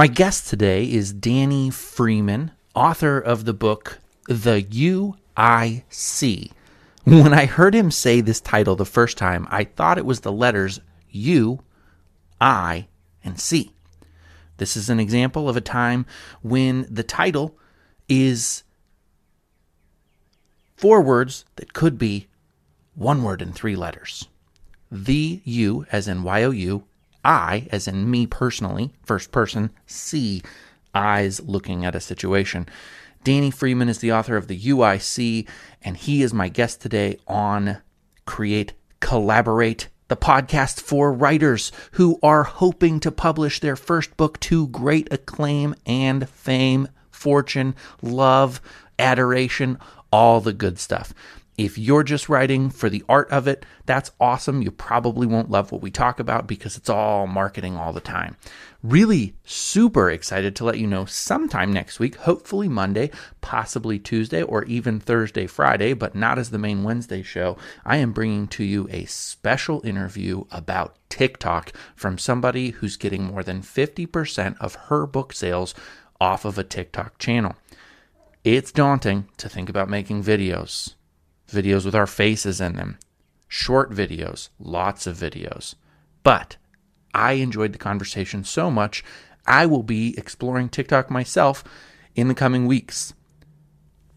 My guest today is Danny Freeman, author of the book The You I See. When I heard him say this title the first time, I thought it was the letters U, I, and C. This is an example of a time when the title is four words that could be one word in three letters. The U, as in Y O U, I, as in me personally, first person, C, eyes looking at a situation. Danny Freeman is the author of the You I See, and he is my guest today on Create Collaborate, the podcast for writers who are hoping to publish their first book to great acclaim and fame, fortune, love, adoration, all the good stuff. If you're just writing for the art of it, that's awesome. You probably won't love what we talk about because it's all marketing all the time. Really super excited to let you know sometime next week, hopefully Monday, possibly Tuesday, or even Thursday, Friday, but not as the main Wednesday show. I am bringing to you a special interview about TikTok from somebody who's getting more than 50% of her book sales off of a TikTok channel. It's daunting to think about making videos videos with our faces in them, short videos, lots of videos. But I enjoyed the conversation so much, I will be exploring TikTok myself in the coming weeks.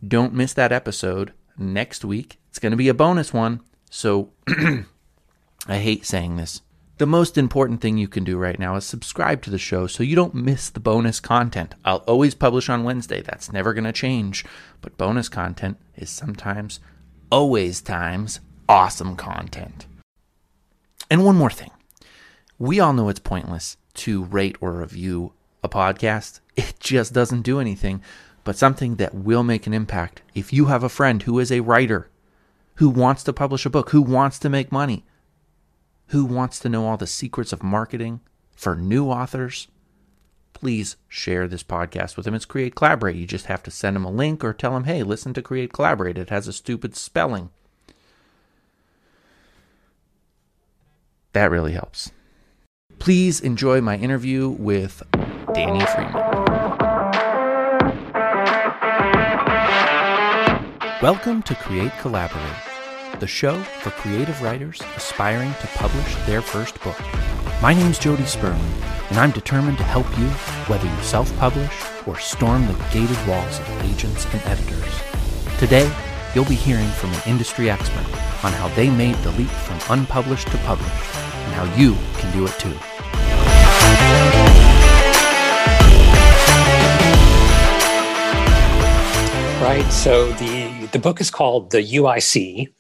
Don't miss that episode next week. It's going to be a bonus one. So I hate saying this. The most important thing you can do right now is subscribe to the show so you don't miss the bonus content. I'll always publish on Wednesday. That's never going to change. But bonus content is sometimes always times awesome content. And one more thing. We all know it's pointless to rate or review a podcast. It just doesn't do anything, but something that will make an impact. If you have a friend who is a writer, who wants to publish a book, who wants to make money, who wants to know all the secrets of marketing for new authors, please share this podcast with him. It's Create Collaborate. You just have to send him a link or tell him, hey, listen to Create Collaborate. It has a stupid spelling. That really helps. Please enjoy my interview with Danny Freeman. Welcome to Create Collaborate, the show for creative writers aspiring to publish their first book. My name's Jody Sperling and I'm determined to help you whether you self publish or storm the gated walls of agents and editors. Today, you'll be hearing from an industry expert on how they made the leap from unpublished to published and how you can do it too. Right. So the the book is called The You I See,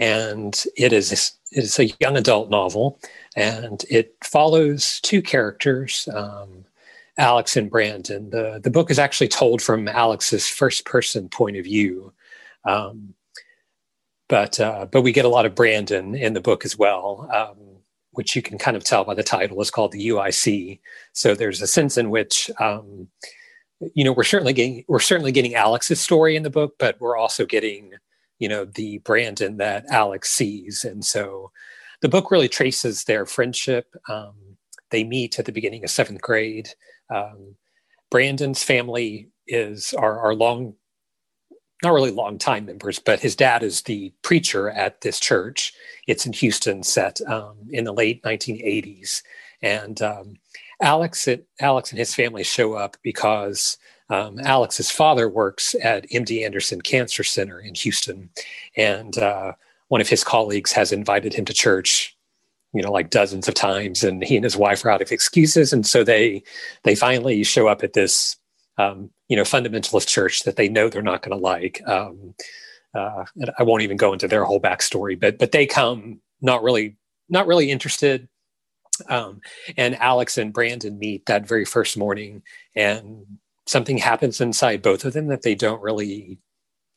and it is it is a young adult novel and it follows two characters, um, Alex and Brandon. The, the book is actually told from Alex's first person point of view. Um, but, uh, but we get a lot of Brandon in the book as well, um, which you can kind of tell by the title. is called the You I See. So there's a sense in which, um, you know, we're certainly getting we're certainly getting Alex's story in the book, but we're also getting, you know, the Brandon that Alex sees, and so the book really traces their friendship. Um, they meet at the beginning of seventh grade. Um, Brandon's family is are, are long, not really long time members, but his dad is the preacher at this church. It's in Houston, set um, in the late 1980s, and um, Alex, it, Alex and his family show up because um, Alex's father works at MD Anderson Cancer Center in Houston, and uh, one of his colleagues has invited him to church you know like dozens of times and he and his wife are out of excuses. And so they they finally show up at this um, you know fundamentalist church that they know they're not going to like. Um, uh, i won't even go into their whole backstory but but they come not really not really interested. Um, and alex and brandon meet that very first morning and something happens inside both of them that they don't really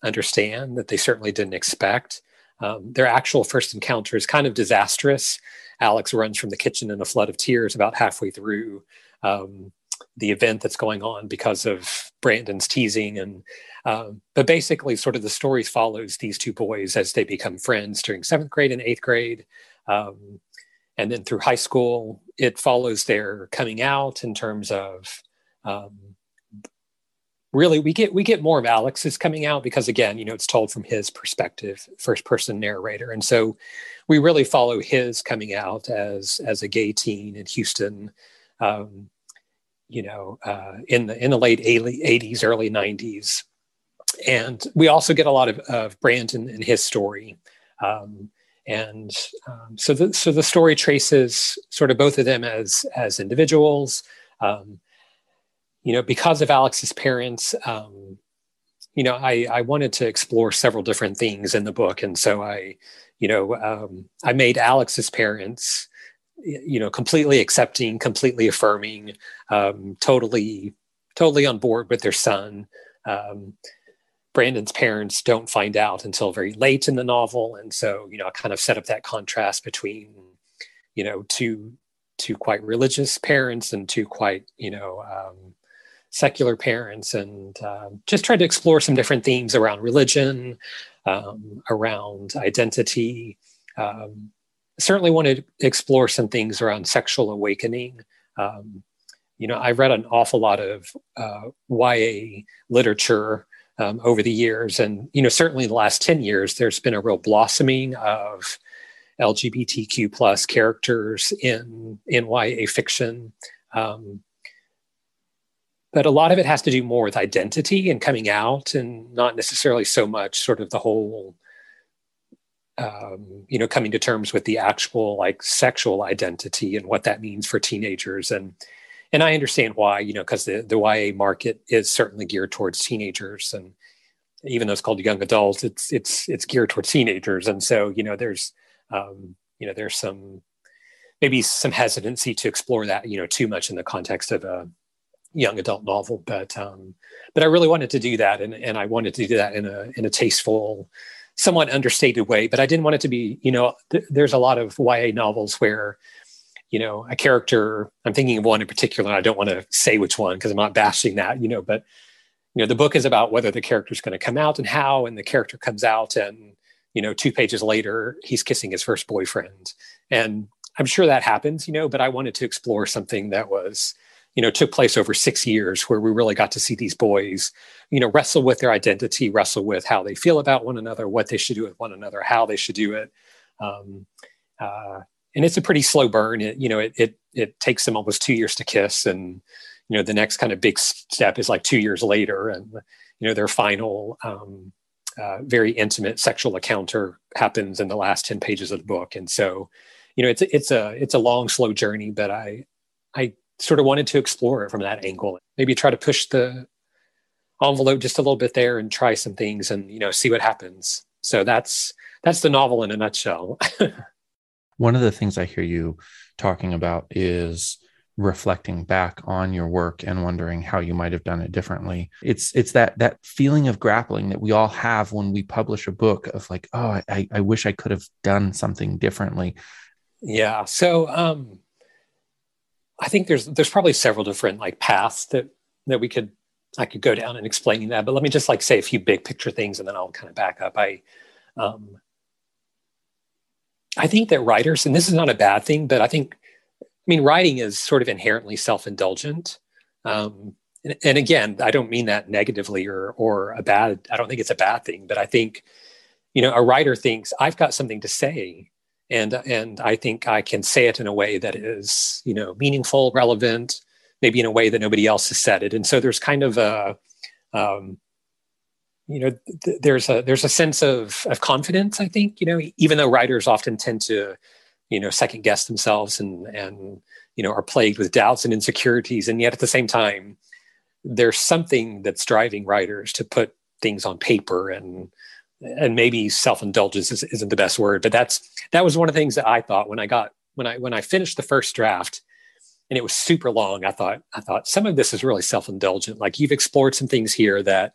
understand that they certainly didn't expect um, their actual first encounter is kind of disastrous. Alex runs from the kitchen in a flood of tears about halfway through um, the event that's going on because of Brandon's teasing. And um, but basically, sort of the story follows these two boys as they become friends during seventh grade and eighth grade. Um, and then through high school, it follows their coming out in terms of um, really we get we get more of Alex's coming out because again, you know, it's told from his perspective, first person narrator, and so we really follow his coming out as as a gay teen in Houston. Um, you know, uh, in the in the late 80s, early 90s, and we also get a lot of, of Brandon and his story. Um, and um, so the so the story traces sort of both of them as as individuals, um, you know, because of Alex's parents, um, you know, I, I wanted to explore several different things in the book. And so I, you know, um, I made Alex's parents, you know, completely accepting, completely affirming, um, totally, totally on board with their son. Um, Brandon's parents don't find out until very late in the novel. And so, you know, I kind of set up that contrast between, you know, two, two quite religious parents and two quite, you know, um, secular parents and uh, just tried to explore some different themes around religion, um, around identity. Um, certainly wanted to explore some things around sexual awakening. Um, you know, I've read an awful lot of uh, YA literature um, over the years, and you know, certainly the last ten years, there's been a real blossoming of LGBTQ plus characters in in YA fiction. Um, but a lot of it has to do more with identity and coming out and not necessarily so much sort of the whole um, you know coming to terms with the actual like sexual identity and what that means for teenagers. And and i understand why you know because the, the ya market is certainly geared towards teenagers. And even though it's called young adults it's it's it's geared towards teenagers. And so you know there's um, you know there's some maybe some hesitancy to explore that you know too much in the context of a young adult novel, but um, but I really wanted to do that, and and I wanted to do that in a in a tasteful, somewhat understated way. But I didn't want it to be, you know, th- there's a lot of YA novels where, you know, a character. I'm thinking of one in particular. and I don't want to say which one because I'm not bashing that, you know, but you know, the book is about whether the character is going to come out and how, and the character comes out, and you know, two pages later, he's kissing his first boyfriend, and I'm sure that happens, you know, but I wanted to explore something that was you know took place over six years where we really got to see these boys you know wrestle with their identity wrestle with how they feel about one another what they should do with one another how they should do it. Um, uh, and it's a pretty slow burn. It, you know it, it it takes them almost two years to kiss and you know the next kind of big step is like two years later and you know their final um, uh, very intimate sexual encounter happens in the last 10 pages of the book. And so you know it's it's a it's a long slow journey but i i sort of wanted to explore it from that angle. Maybe try to push the envelope just a little bit there and try some things and you know see what happens. So that's that's the novel in a nutshell. One of the things I hear you talking about is reflecting back on your work and wondering how you might have done it differently it's it's that that feeling of grappling that we all have when we publish a book of like oh i i wish i could have done something differently yeah so um I think there's there's probably several different like paths that that we could I could go down and explaining that. But let me just like say a few big picture things, and then I'll kind of back up. I um, I think that writers, and this is not a bad thing, but I think I mean writing is sort of inherently self indulgent. Um, and, and again, I don't mean that negatively or or a bad. I don't think it's a bad thing, but I think you know a writer thinks I've got something to say and and I think I can say it in a way that is you know meaningful, relevant, maybe in a way that nobody else has said it. And so there's kind of a um, you know th- there's a there's a sense of of confidence. I think you know even though writers often tend to you know second guess themselves and and you know are plagued with doubts and insecurities, and yet at the same time there's something that's driving writers to put things on paper and and maybe self-indulgence isn't the best word but that's that was one of the things that i thought when i got when i when i finished the first draft and it was super long i thought i thought some of this is really self-indulgent. Like you've explored some things here that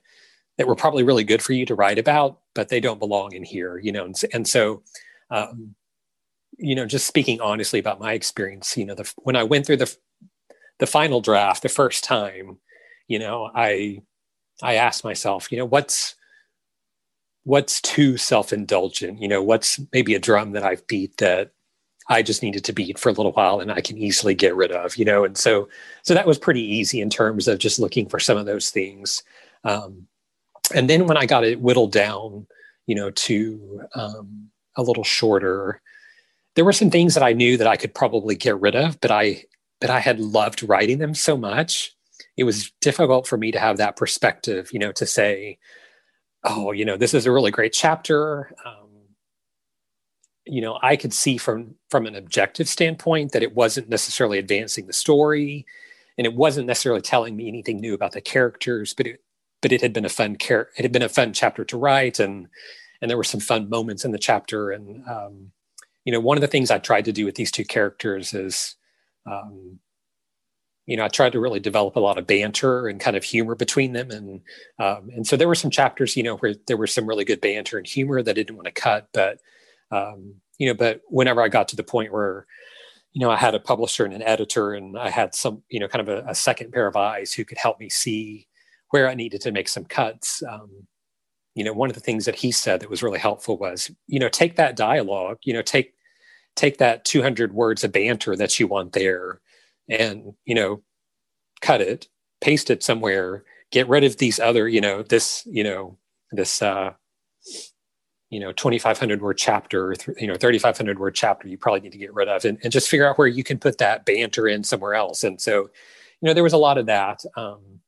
that were probably really good for you to write about but they don't belong in here you know and, and so um, you know just speaking honestly about my experience you know the, when i went through the the final draft the first time you know i i asked myself you know what's what's too self-indulgent you know what's maybe a drum that i've beat that I just needed to beat for a little while and I can easily get rid of, you know. And so so that was pretty easy in terms of just looking for some of those things. Um, and then when I got it whittled down, you know, to um, a little shorter, there were some things that I knew that I could probably get rid of, but I but I had loved writing them so much. It was difficult for me to have that perspective, you know, to say, oh, you know, this is a really great chapter. Um, you know, I could see from from an objective standpoint that it wasn't necessarily advancing the story, and it wasn't necessarily telling me anything new about the characters, but it but it had been a fun char- it had been a fun chapter to write, and and there were some fun moments in the chapter, and um, you know, one of the things I tried to do with these two characters is um, you know, I tried to really develop a lot of banter and kind of humor between them, and um, and so there were some chapters, you know, where there was some really good banter and humor that I didn't want to cut, but um, you know, but whenever I got to the point where, you know, I had a publisher and an editor, and I had some, you know, kind of a, a second pair of eyes who could help me see where I needed to make some cuts. Um, you know, one of the things that he said that was really helpful was, you know, take that dialogue, you know, take take that 200 words of banter that you want there and you know cut it paste it somewhere get rid of these other you know this you know this uh you know 2500 word chapter you know 3500 word chapter you probably need to get rid of and, and just figure out where you can put that banter in somewhere else. And so you know there was a lot of that um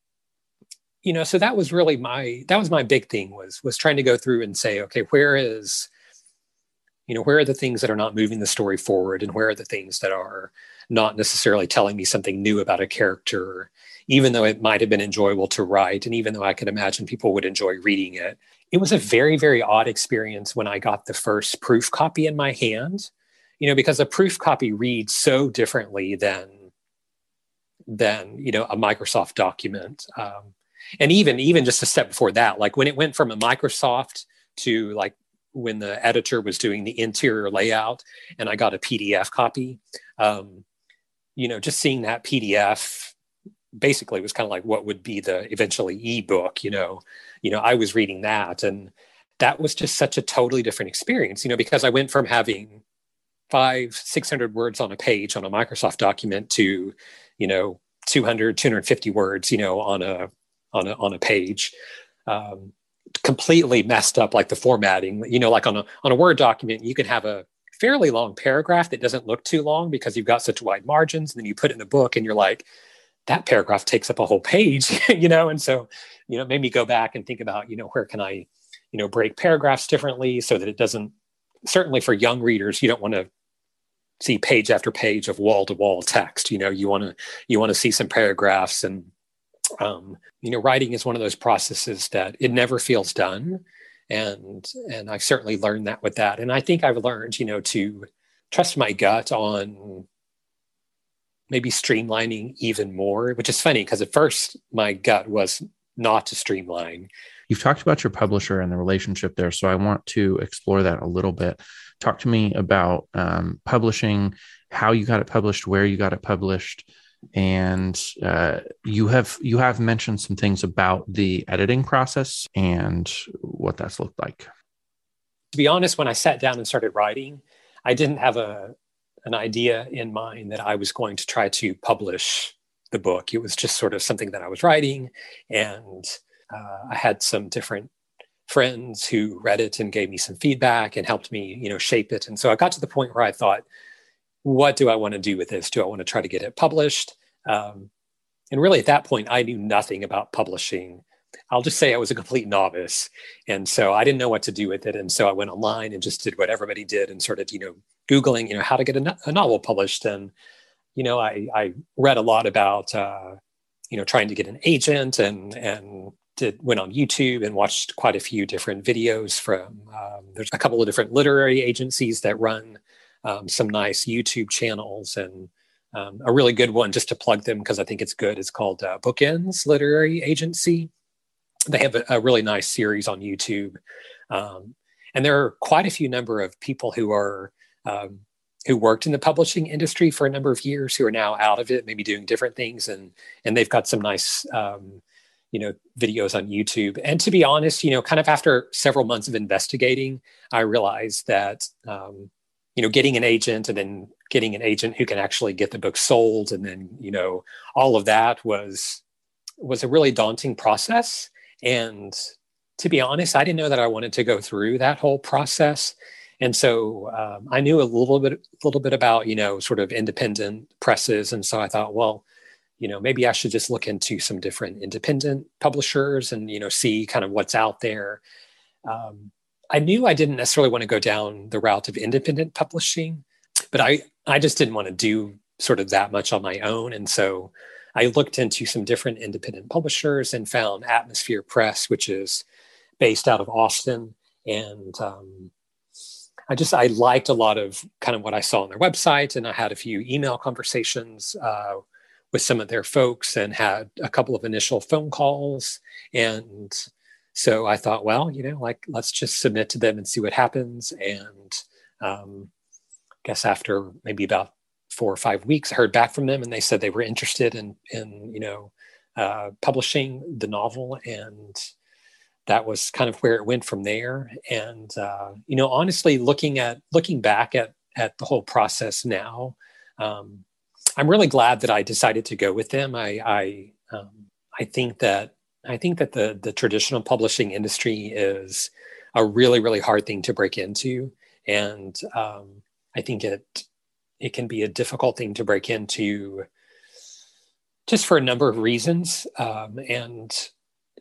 you know so that was really my that was my big thing was was trying to go through and say okay where is you know where are the things that are not moving the story forward and where are the things that are not necessarily telling me something new about a character even though it might have been enjoyable to write and even though i could imagine people would enjoy reading it. It was a very very odd experience when i got the first proof copy in my hand you know because a proof copy reads so differently than than you know a microsoft document. Um, and even even just a step before that like when it went from a microsoft to like when the editor was doing the interior layout and I got a PDF copy. Um, you know, just seeing that PDF basically was kind of like what would be the eventually ebook, you know. You know, I was reading that and that was just such a totally different experience, you know, because I went from having five, 600 words on a page on a Microsoft document to, you know, 200, 250 words, you know, on a, on a, on a page. Um, completely messed up like the formatting you know like on a on a word document you can have a fairly long paragraph that doesn't look too long because you've got such wide margins and then you put it in a book and you're like that paragraph takes up a whole page you know? And so you know made me go back and think about you know where can i you know break paragraphs differently so that it doesn't certainly for young readers you don't want to see page after page of wall to wall text you know? You want to you want to see some paragraphs and um, you know, writing is one of those processes that it never feels done, and and I've certainly learned that with that. And I think I've learned, you know, to trust my gut on maybe streamlining even more, which is funny because at first my gut was not to streamline. You've talked about your publisher and the relationship there, so I want to explore that a little bit. Talk to me about um, publishing, how you got it published, where you got it published, and uh, you have you have mentioned some things about the editing process and what that's looked like. To be honest, when I sat down and started writing, I didn't have a an idea in mind that I was going to try to publish the book. It was just sort of something that I was writing, and uh, I had some different friends who read it and gave me some feedback and helped me, you know, shape it. And so I got to the point where I thought, what do I want to do with this? Do I want to try to get it published? Um, and really, at that point, I knew nothing about publishing. I'll just say I was a complete novice. And so I didn't know what to do with it. And so I went online and just did what everybody did and started, you know, Googling, you know, how to get a, no- a novel published. And, you know, I, I read a lot about, uh, you know, trying to get an agent and, and did, went on YouTube and watched quite a few different videos from, um, there's a couple of different literary agencies that run um, some nice YouTube channels and um, a really good one just to plug them because I think it's good. It's called uh, Bookends Literary Agency. They have a, a really nice series on YouTube, um, and there are quite a few number of people who are um, who worked in the publishing industry for a number of years who are now out of it, maybe doing different things, and and they've got some nice um, you know videos on YouTube. And to be honest, you know, kind of after several months of investigating, I realized that um, you know getting an agent and then getting an agent who can actually get the book sold and then you know all of that was was a really daunting process. And to be honest i didn't know that i wanted to go through that whole process. And so um, i knew a little bit a little bit about you know sort of independent presses. And so i thought well you know maybe i should just look into some different independent publishers and you know see kind of what's out there. Um, I knew I didn't necessarily want to go down the route of independent publishing, but I, I just didn't want to do sort of that much on my own. And so I looked into some different independent publishers and found Atmosphere Press, which is based out of Austin. And um, I just, I liked a lot of kind of what I saw on their website. And I had a few email conversations uh, with some of their folks and had a couple of initial phone calls. And so I thought, well, you know, like let's just submit to them and see what happens. And um, I guess after maybe about four or five weeks, I heard back from them, and they said they were interested in in you know uh, publishing the novel, and that was kind of where it went from there. And uh, you know, honestly, looking at looking back at at the whole process now, um, I'm really glad that I decided to go with them. I I um, I think that I think that the the traditional publishing industry is a really really hard thing to break into, and um, I think it it can be a difficult thing to break into, just for a number of reasons. Um, and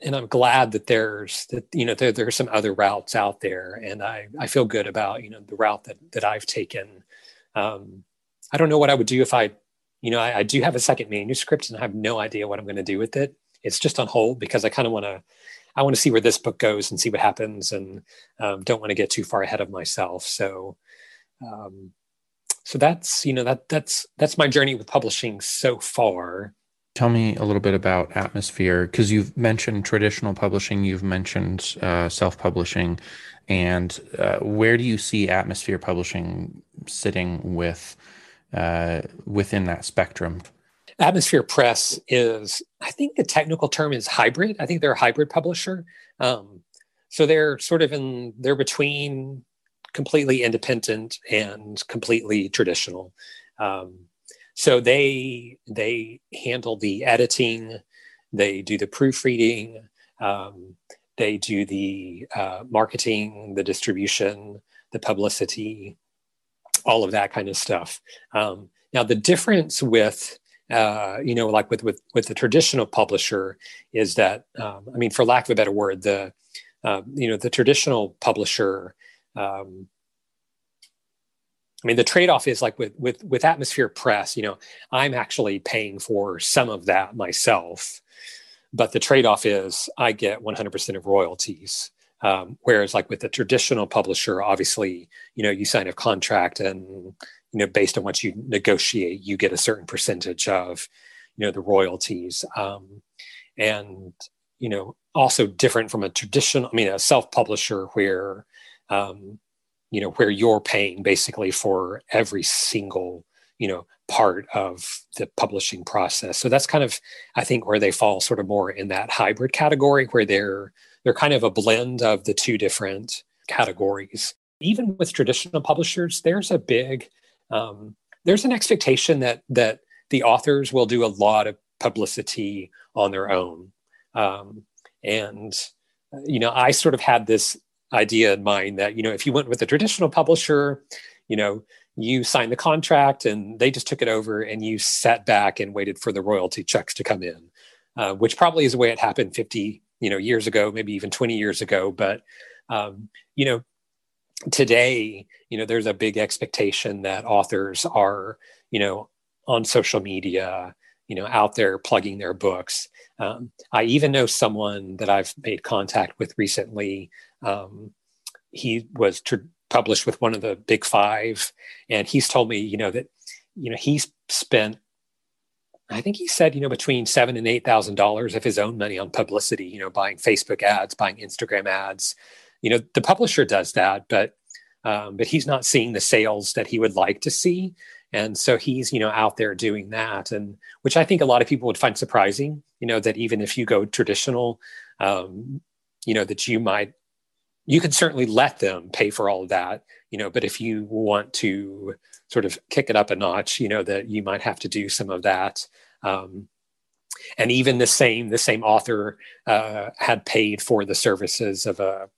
and I'm glad that there's that you know there, there are some other routes out there, and I I feel good about you know the route that that I've taken. Um, I don't know what I would do if I, you know, I, I do have a second manuscript and I have no idea what I'm going to do with it it's just on hold because I kind of want to I want to see where this book goes and see what happens, and um, don't want to get too far ahead of myself. So, um, so that's you know that that's that's my journey with publishing so far. Tell me a little bit about Atmosphere because you've mentioned traditional publishing, you've mentioned uh, self-publishing, and uh, where do you see Atmosphere Publishing sitting with uh, within that spectrum? Atmosphere Press is, I think the technical term is hybrid. I think they're a hybrid publisher. Um, so they're sort of in, they're between completely independent and completely traditional. Um, so they they handle the editing, they do the proofreading, um, they do the uh, marketing, the distribution, the publicity, all of that kind of stuff. Um, now the difference with uh, you know, like with with with the traditional publisher, is that um, I mean, for lack of a better word, the uh, you know the traditional publisher. Um, I mean, the trade-off is like with with with Atmosphere Press. You know, I'm actually paying for some of that myself, but the trade-off is I get 100% of royalties. Um, whereas, like with the traditional publisher, obviously, you know, you sign a contract and you know based on what you negotiate you get a certain percentage of you know the royalties. Um, and you know also different from a traditional i mean a self-publisher where um, you know where you're paying basically for every single you know part of the publishing process. So that's kind of i think where they fall sort of more in that hybrid category where they're they're kind of a blend of the two different categories. Even with traditional publishers there's a big um, there's an expectation that that the authors will do a lot of publicity on their own. Um, and you know i sort of had this idea in mind that you know if you went with a traditional publisher you know you signed the contract and they just took it over and you sat back and waited for the royalty checks to come in uh, which probably is the way it happened 50 you know years ago maybe even 20 years ago. But um, you know today you know there's a big expectation that authors are you know on social media you know out there plugging their books. Um, i even know someone that i've made contact with recently. Um, he was tr- published with one of the big five and he's told me you know that you know he's spent I think he said, you know, between seven and eight thousand dollars of his own money on publicity, you know, buying Facebook ads, buying Instagram ads, you know the publisher does that but um, but he's not seeing the sales that he would like to see. And so he's you know out there doing that and which i think a lot of people would find surprising you know that even if you go traditional um, you know that you might you could certainly let them pay for all of that you know but if you want to sort of kick it up a notch you know that you might have to do some of that. Um, and even the same the same author uh, had paid for the services of a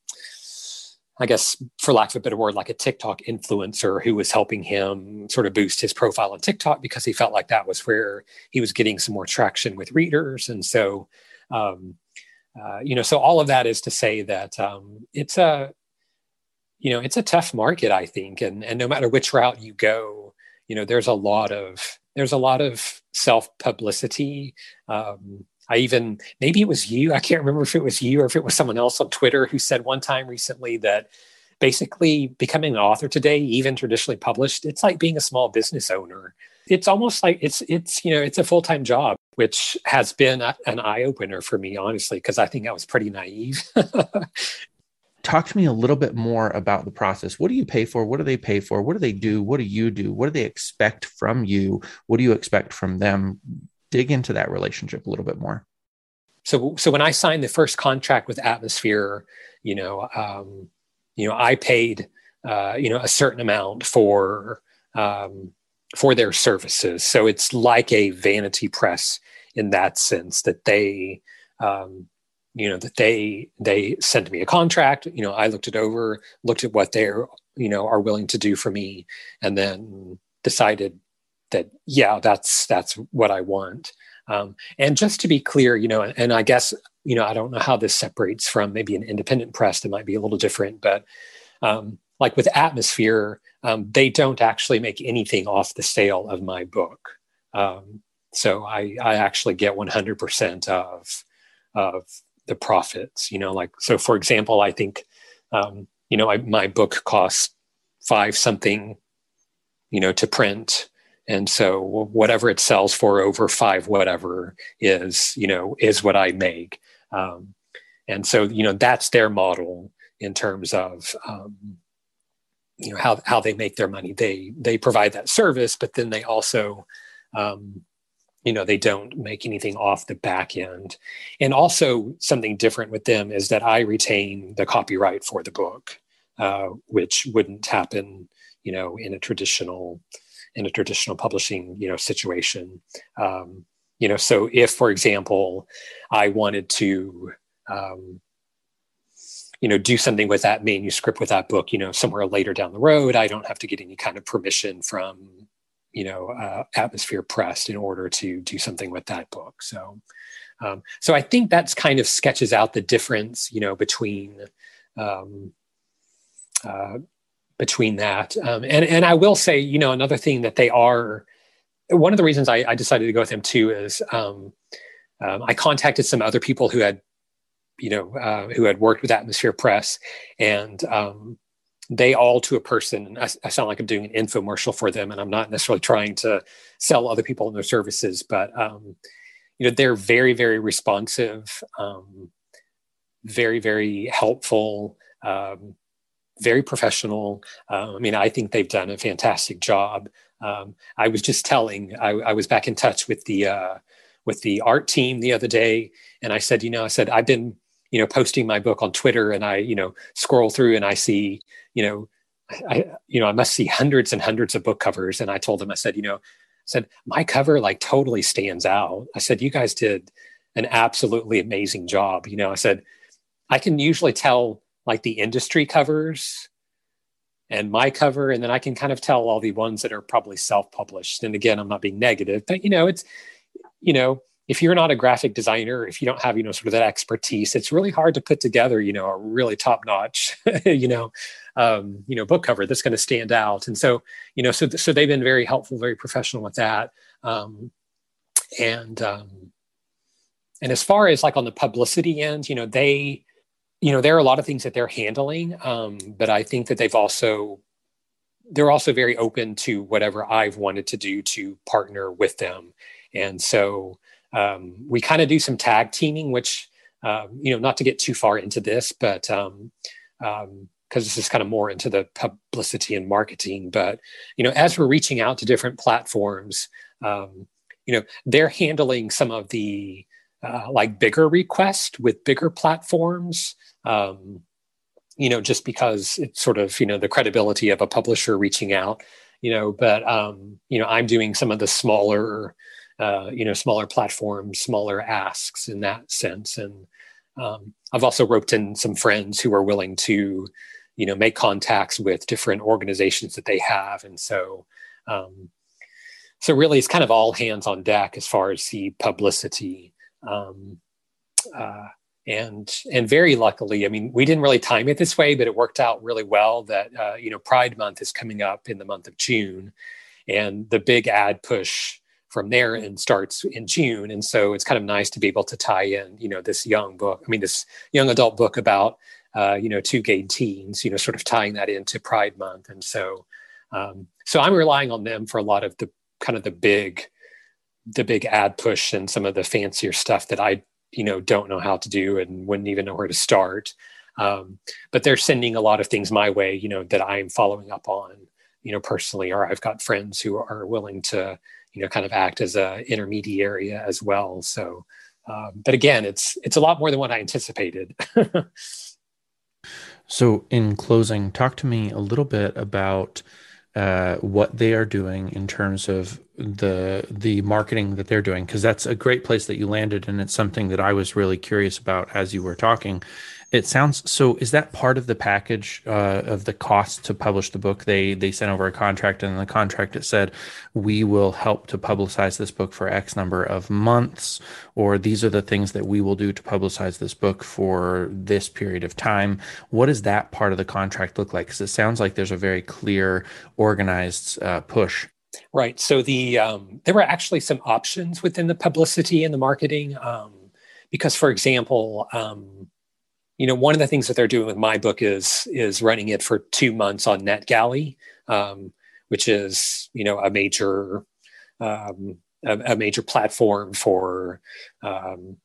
I guess, for lack of a better word, like a TikTok influencer who was helping him sort of boost his profile on TikTok because he felt like that was where he was getting some more traction with readers. And so, um, uh, you know, so all of that is to say that um, it's a, you know, it's a tough market, I think, and and no matter which route you go, you know, there's a lot of there's a lot of self publicity. Um, I even maybe it was you. I can't remember if it was you or if it was someone else on Twitter who said one time recently that basically becoming an author today, even traditionally published, it's like being a small business owner. It's almost like it's it's you know it's a full time job, which has been a, an eye opener for me, honestly, because I think I was pretty naive. Talk to me a little bit more about the process. What do you pay for? What do they pay for? What do they do? What do you do? What do they expect from you? What do you expect from them? Dig into that relationship a little bit more. So, so when I signed the first contract with Atmosphere, you know, um, you know, I paid, uh, you know, a certain amount for um, for their services. So it's like a vanity press in that sense that they, um, you know, that they they sent me a contract. You know, I looked it over, looked at what they're, you know, are willing to do for me, and then decided that yeah that's that's what i want. Um, and just to be clear you know and, and, i guess you know i don't know how this separates from maybe an independent press that might be a little different but um, like with atmosphere um, they don't actually make anything off the sale of my book. Um, so I, I actually get 100% of of the profits you know like so for example i think um, you know I, my book costs five something you know to print and so whatever it sells for over five whatever is you know is what i make. Um, and so you know that's their model in terms of um, you know how, how they make their money. They they provide that service but then they also um, you know they don't make anything off the back end. And also something different with them is that i retain the copyright for the book uh, which wouldn't happen you know in a traditional in a traditional publishing you know situation. Um, you know so if for example i wanted to um, you know do something with that manuscript with that book you know somewhere later down the road i don't have to get any kind of permission from you know uh, atmosphere press in order to do something with that book. So um, so i think that's kind of sketches out the difference you know between um, uh, between that. Um, and and I will say, you know, another thing that they are. One of the reasons I, I decided to go with them too is um, um, I contacted some other people who had, you know, uh, who had worked with Atmosphere Press, and um, they all to a person. I, I, sound like I'm doing an infomercial for them, and I'm not necessarily trying to sell other people their services, but um, you know, they're very very responsive, um, very very helpful. Um, very professional. Uh, I mean, I think they've done a fantastic job. Um, I was just telling, I, I, was back in touch with the uh, with the art team the other day, and I said, you know, I said I've been, you know, posting my book on Twitter, and I, you know, scroll through and I see, you know, I, you know, I must see hundreds and hundreds of book covers, and I told them, I said, you know, I said my cover like totally stands out. I said, you guys did an absolutely amazing job. You know, I said, I can usually tell like the industry covers and my cover and then i can kind of tell all the ones that are probably self-published. And again i'm not being negative but you know it's you know if you're not a graphic designer if you don't have you know sort of that expertise it's really hard to put together you know a really top notch you know um, you know book cover that's going to stand out. And so you know so so they've been very helpful very professional with that. Um, and um, and as far as like on the publicity end you know they you know, there are a lot of things that they're handling, um, but I think that they've also they're also very open to whatever I've wanted to do to partner with them, and so um, we kind of do some tag teaming, which um, you know, not to get too far into this, but um, um, because this is kind of more into the publicity and marketing. But you know, as we're reaching out to different platforms, um, you know, they're handling some of the uh, like bigger requests with bigger platforms um, you know, just because it's sort of, you know, the credibility of a publisher reaching out, you know, but, um, you know, I'm doing some of the smaller, uh, you know, smaller platforms, smaller asks in that sense. And um, I've also roped in some friends who are willing to, you know, make contacts with different organizations that they have. And so, um, so really it's kind of all hands on deck as far as the publicity. Um, uh, and and very luckily i mean we didn't really time it this way but it worked out really well that uh, you know pride month is coming up in the month of june and the big ad push from there and starts in june. And so it's kind of nice to be able to tie in you know this young book i mean this young adult book about uh, you know two gay teens you know sort of tying that into pride month. And so um, so i'm relying on them for a lot of the kind of the big the big ad push and some of the fancier stuff that i you know don't know how to do and wouldn't even know where to start. Um, but they're sending a lot of things my way you know that i'm following up on you know personally or i've got friends who are willing to you know kind of act as a intermediary as well. So um, but again it's it's a lot more than what i anticipated. So in closing talk to me a little bit about uh, what they are doing in terms of the the marketing that they're doing because that's a great place that you landed and it's something that I was really curious about as you were talking it sounds so. Is that part of the package uh, of the cost to publish the book? They they sent over a contract, and in the contract it said, "We will help to publicize this book for X number of months," or "These are the things that we will do to publicize this book for this period of time." What does that part of the contract look like? Because it sounds like there's a very clear, organized uh, push. Right. So the um, there were actually some options within the publicity and the marketing, um, because, for example. Um, you know, one of the things that they're doing with my book is is running it for two months on NetGalley, um, which is you know a major um, a, a, major platform for um,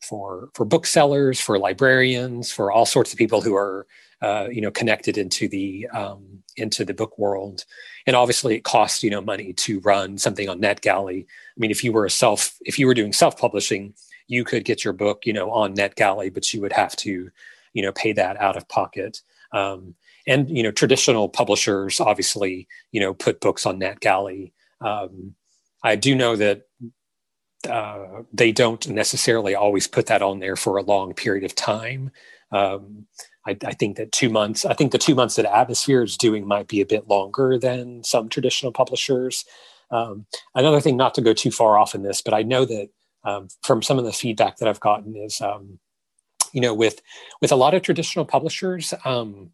for for booksellers, for librarians, for all sorts of people who are uh, you know connected into the um, into the book world. And obviously, it costs you know money to run something on NetGalley. I mean, if you were a self if you were doing self publishing you could get your book, you know, on NetGalley, but you would have to, you know, pay that out of pocket. Um, and you know, traditional publishers obviously, you know, put books on NetGalley. Um, I do know that uh, they don't necessarily always put that on there for a long period of time. Um, I, I, think that two months, I think the two months that Atmosphere is doing might be a bit longer than some traditional publishers. Um, another thing, not to go too far off in this, but I know that um, from some of the feedback that I've gotten is, um, you know, with with a lot of traditional publishers, um,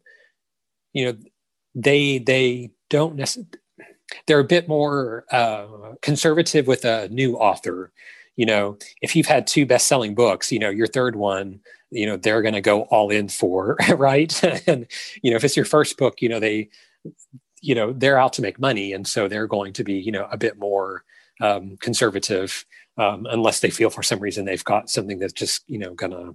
you know, they they don't necessarily they're a bit more uh, conservative with a new author. You know, if you've had two best-selling books, you know, your third one, you know, they're going to go all in for, right? and you know, if it's your first book, you know, they, you know, they're out to make money, and so they're going to be, you know, a bit more um, conservative um, unless they feel for some reason they've got something that's just you know gonna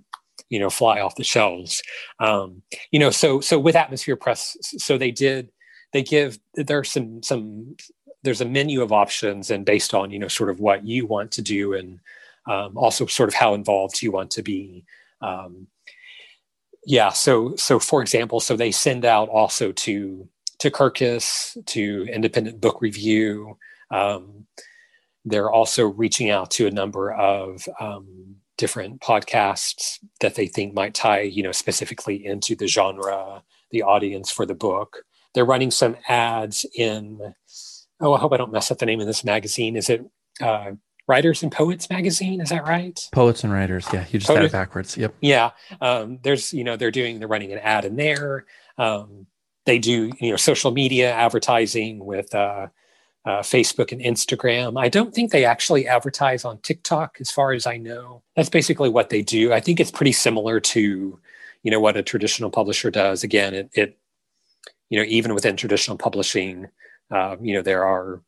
you know fly off the shelves um, you know so so with atmosphere press so they did they give there's some some there's a menu of options and based on you know sort of what you want to do and um, also sort of how involved you want to be um, yeah so so for example so they send out also to to kirkus to independent book review um, they're also reaching out to a number of um, different podcasts that they think might tie, you know, specifically into the genre, the audience for the book. They're running some ads in. Oh, I hope I don't mess up the name of this magazine. Is it uh, Writers and Poets magazine? Is that right? Poets and Writers. Yeah, you just Poets. had it backwards. Yep. Yeah. Um, there's, you know, they're doing, they're running an ad in there. Um, they do, you know, social media advertising with uh, uh, Facebook and Instagram. I don't think they actually advertise on TikTok, as far as I know. That's basically what they do. I think it's pretty similar to, you know, what a traditional publisher does. Again, it, it you know, even within traditional publishing, uh, you know, there are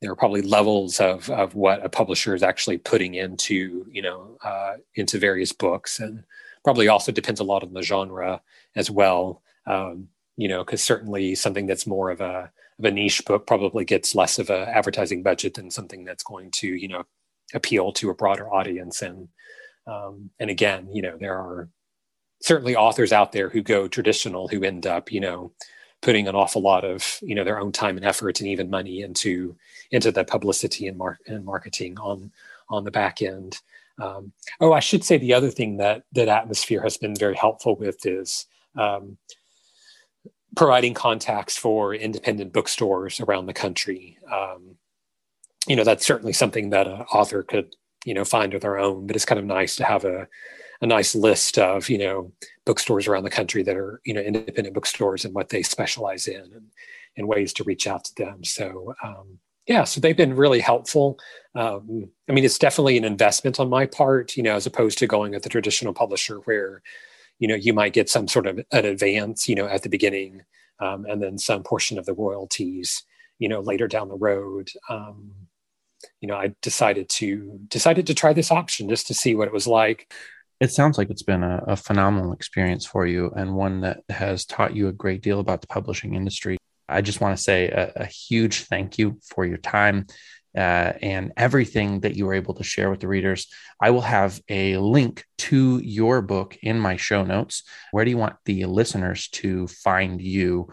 there are probably levels of of what a publisher is actually putting into, you know, uh, into various books, and probably also depends a lot on the genre as well. Um, you know, because certainly something that's more of a of a niche book probably gets less of a advertising budget than something that's going to you know appeal to a broader audience and um, and again you know there are certainly authors out there who go traditional who end up, you know, putting an awful lot of you know their own time and effort and even money into into the publicity and, mar- and marketing on on the back end. Um, oh, I should say the other thing that that Atmosphere has been very helpful with is um, providing contacts for independent bookstores around the country. Um, you know, that's certainly something that an author could you know find of their own, but it's kind of nice to have a a nice list of you know bookstores around the country that are you know independent bookstores and what they specialize in and, and ways to reach out to them. So um, yeah, so they've been really helpful. Um, I mean, it's definitely an investment on my part, you know, as opposed to going with the traditional publisher where, you know, you might get some sort of an advance, you know, at the beginning, um, and then some portion of the royalties, you know, later down the road. Um, you know, I decided to decided to try this option just to see what it was like. It sounds like it's been a, a phenomenal experience for you and one that has taught you a great deal about the publishing industry. I just want to say a, a huge thank you for your time uh, and everything that you were able to share with the readers. I will have a link to your book in my show notes. Where do you want the listeners to find you?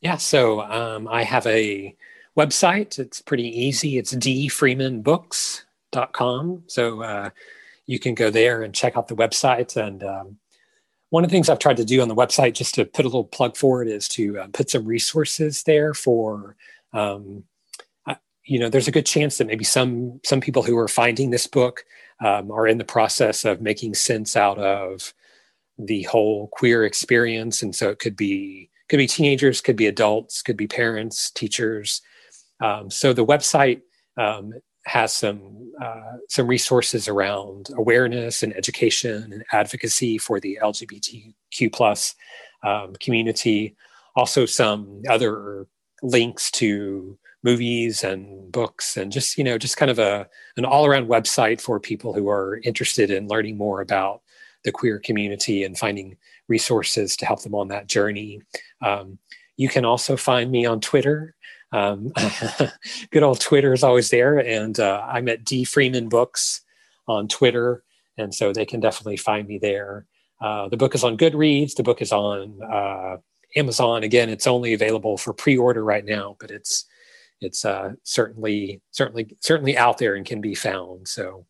Yeah, so um, I have a website. It's pretty easy. It's dfreemanbooks.com. So uh, you can go there and check out the website and um, one of the things I've tried to do on the website, just to put a little plug for it, is to uh, put some resources there for, um, you know, there's a good chance that maybe some some people who are finding this book um, are in the process of making sense out of the whole queer experience, and so it could be could be teenagers, could be adults, could be parents, teachers. Um, so the website um, has some uh, some resources around awareness and education and advocacy for the LGBTQ plus um, community. Also, some other links to movies and books, and just you know, just kind of a an all around website for people who are interested in learning more about the queer community and finding resources to help them on that journey. Um, you can also find me on Twitter um, good old Twitter is always there, and uh, I'm at D Freeman Books on Twitter, and so they can definitely find me there. Uh, the book is on Goodreads. The book is on uh, Amazon. Again, it's only available for pre-order right now, but it's it's uh, certainly certainly certainly out there and can be found. So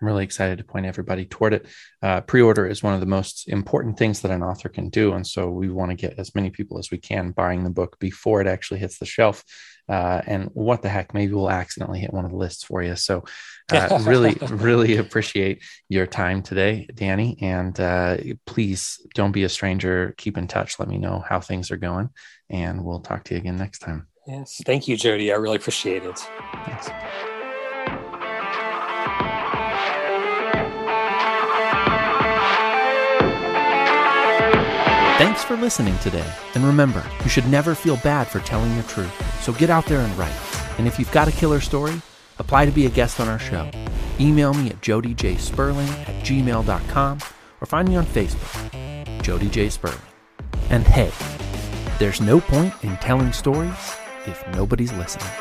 I'm really excited to point everybody toward it. Uh, Pre order is one of the most important things that an author can do. And so we want to get as many people as we can buying the book before it actually hits the shelf. Uh, and what the heck, maybe we'll accidentally hit one of the lists for you. So, uh, really, really appreciate your time today, Danny. And uh, please don't be a stranger. Keep in touch. Let me know how things are going. And we'll talk to you again next time. Yes. Thank you, Jody. I really appreciate it. Thanks. Thanks for listening today. And remember, you should never feel bad for telling your truth. So get out there and write. And if you've got a killer story, apply to be a guest on our show. Email me at jodyjsperling at gmail.com or find me on Facebook, Jody J. Sperling. And hey, there's no point in telling stories if nobody's listening.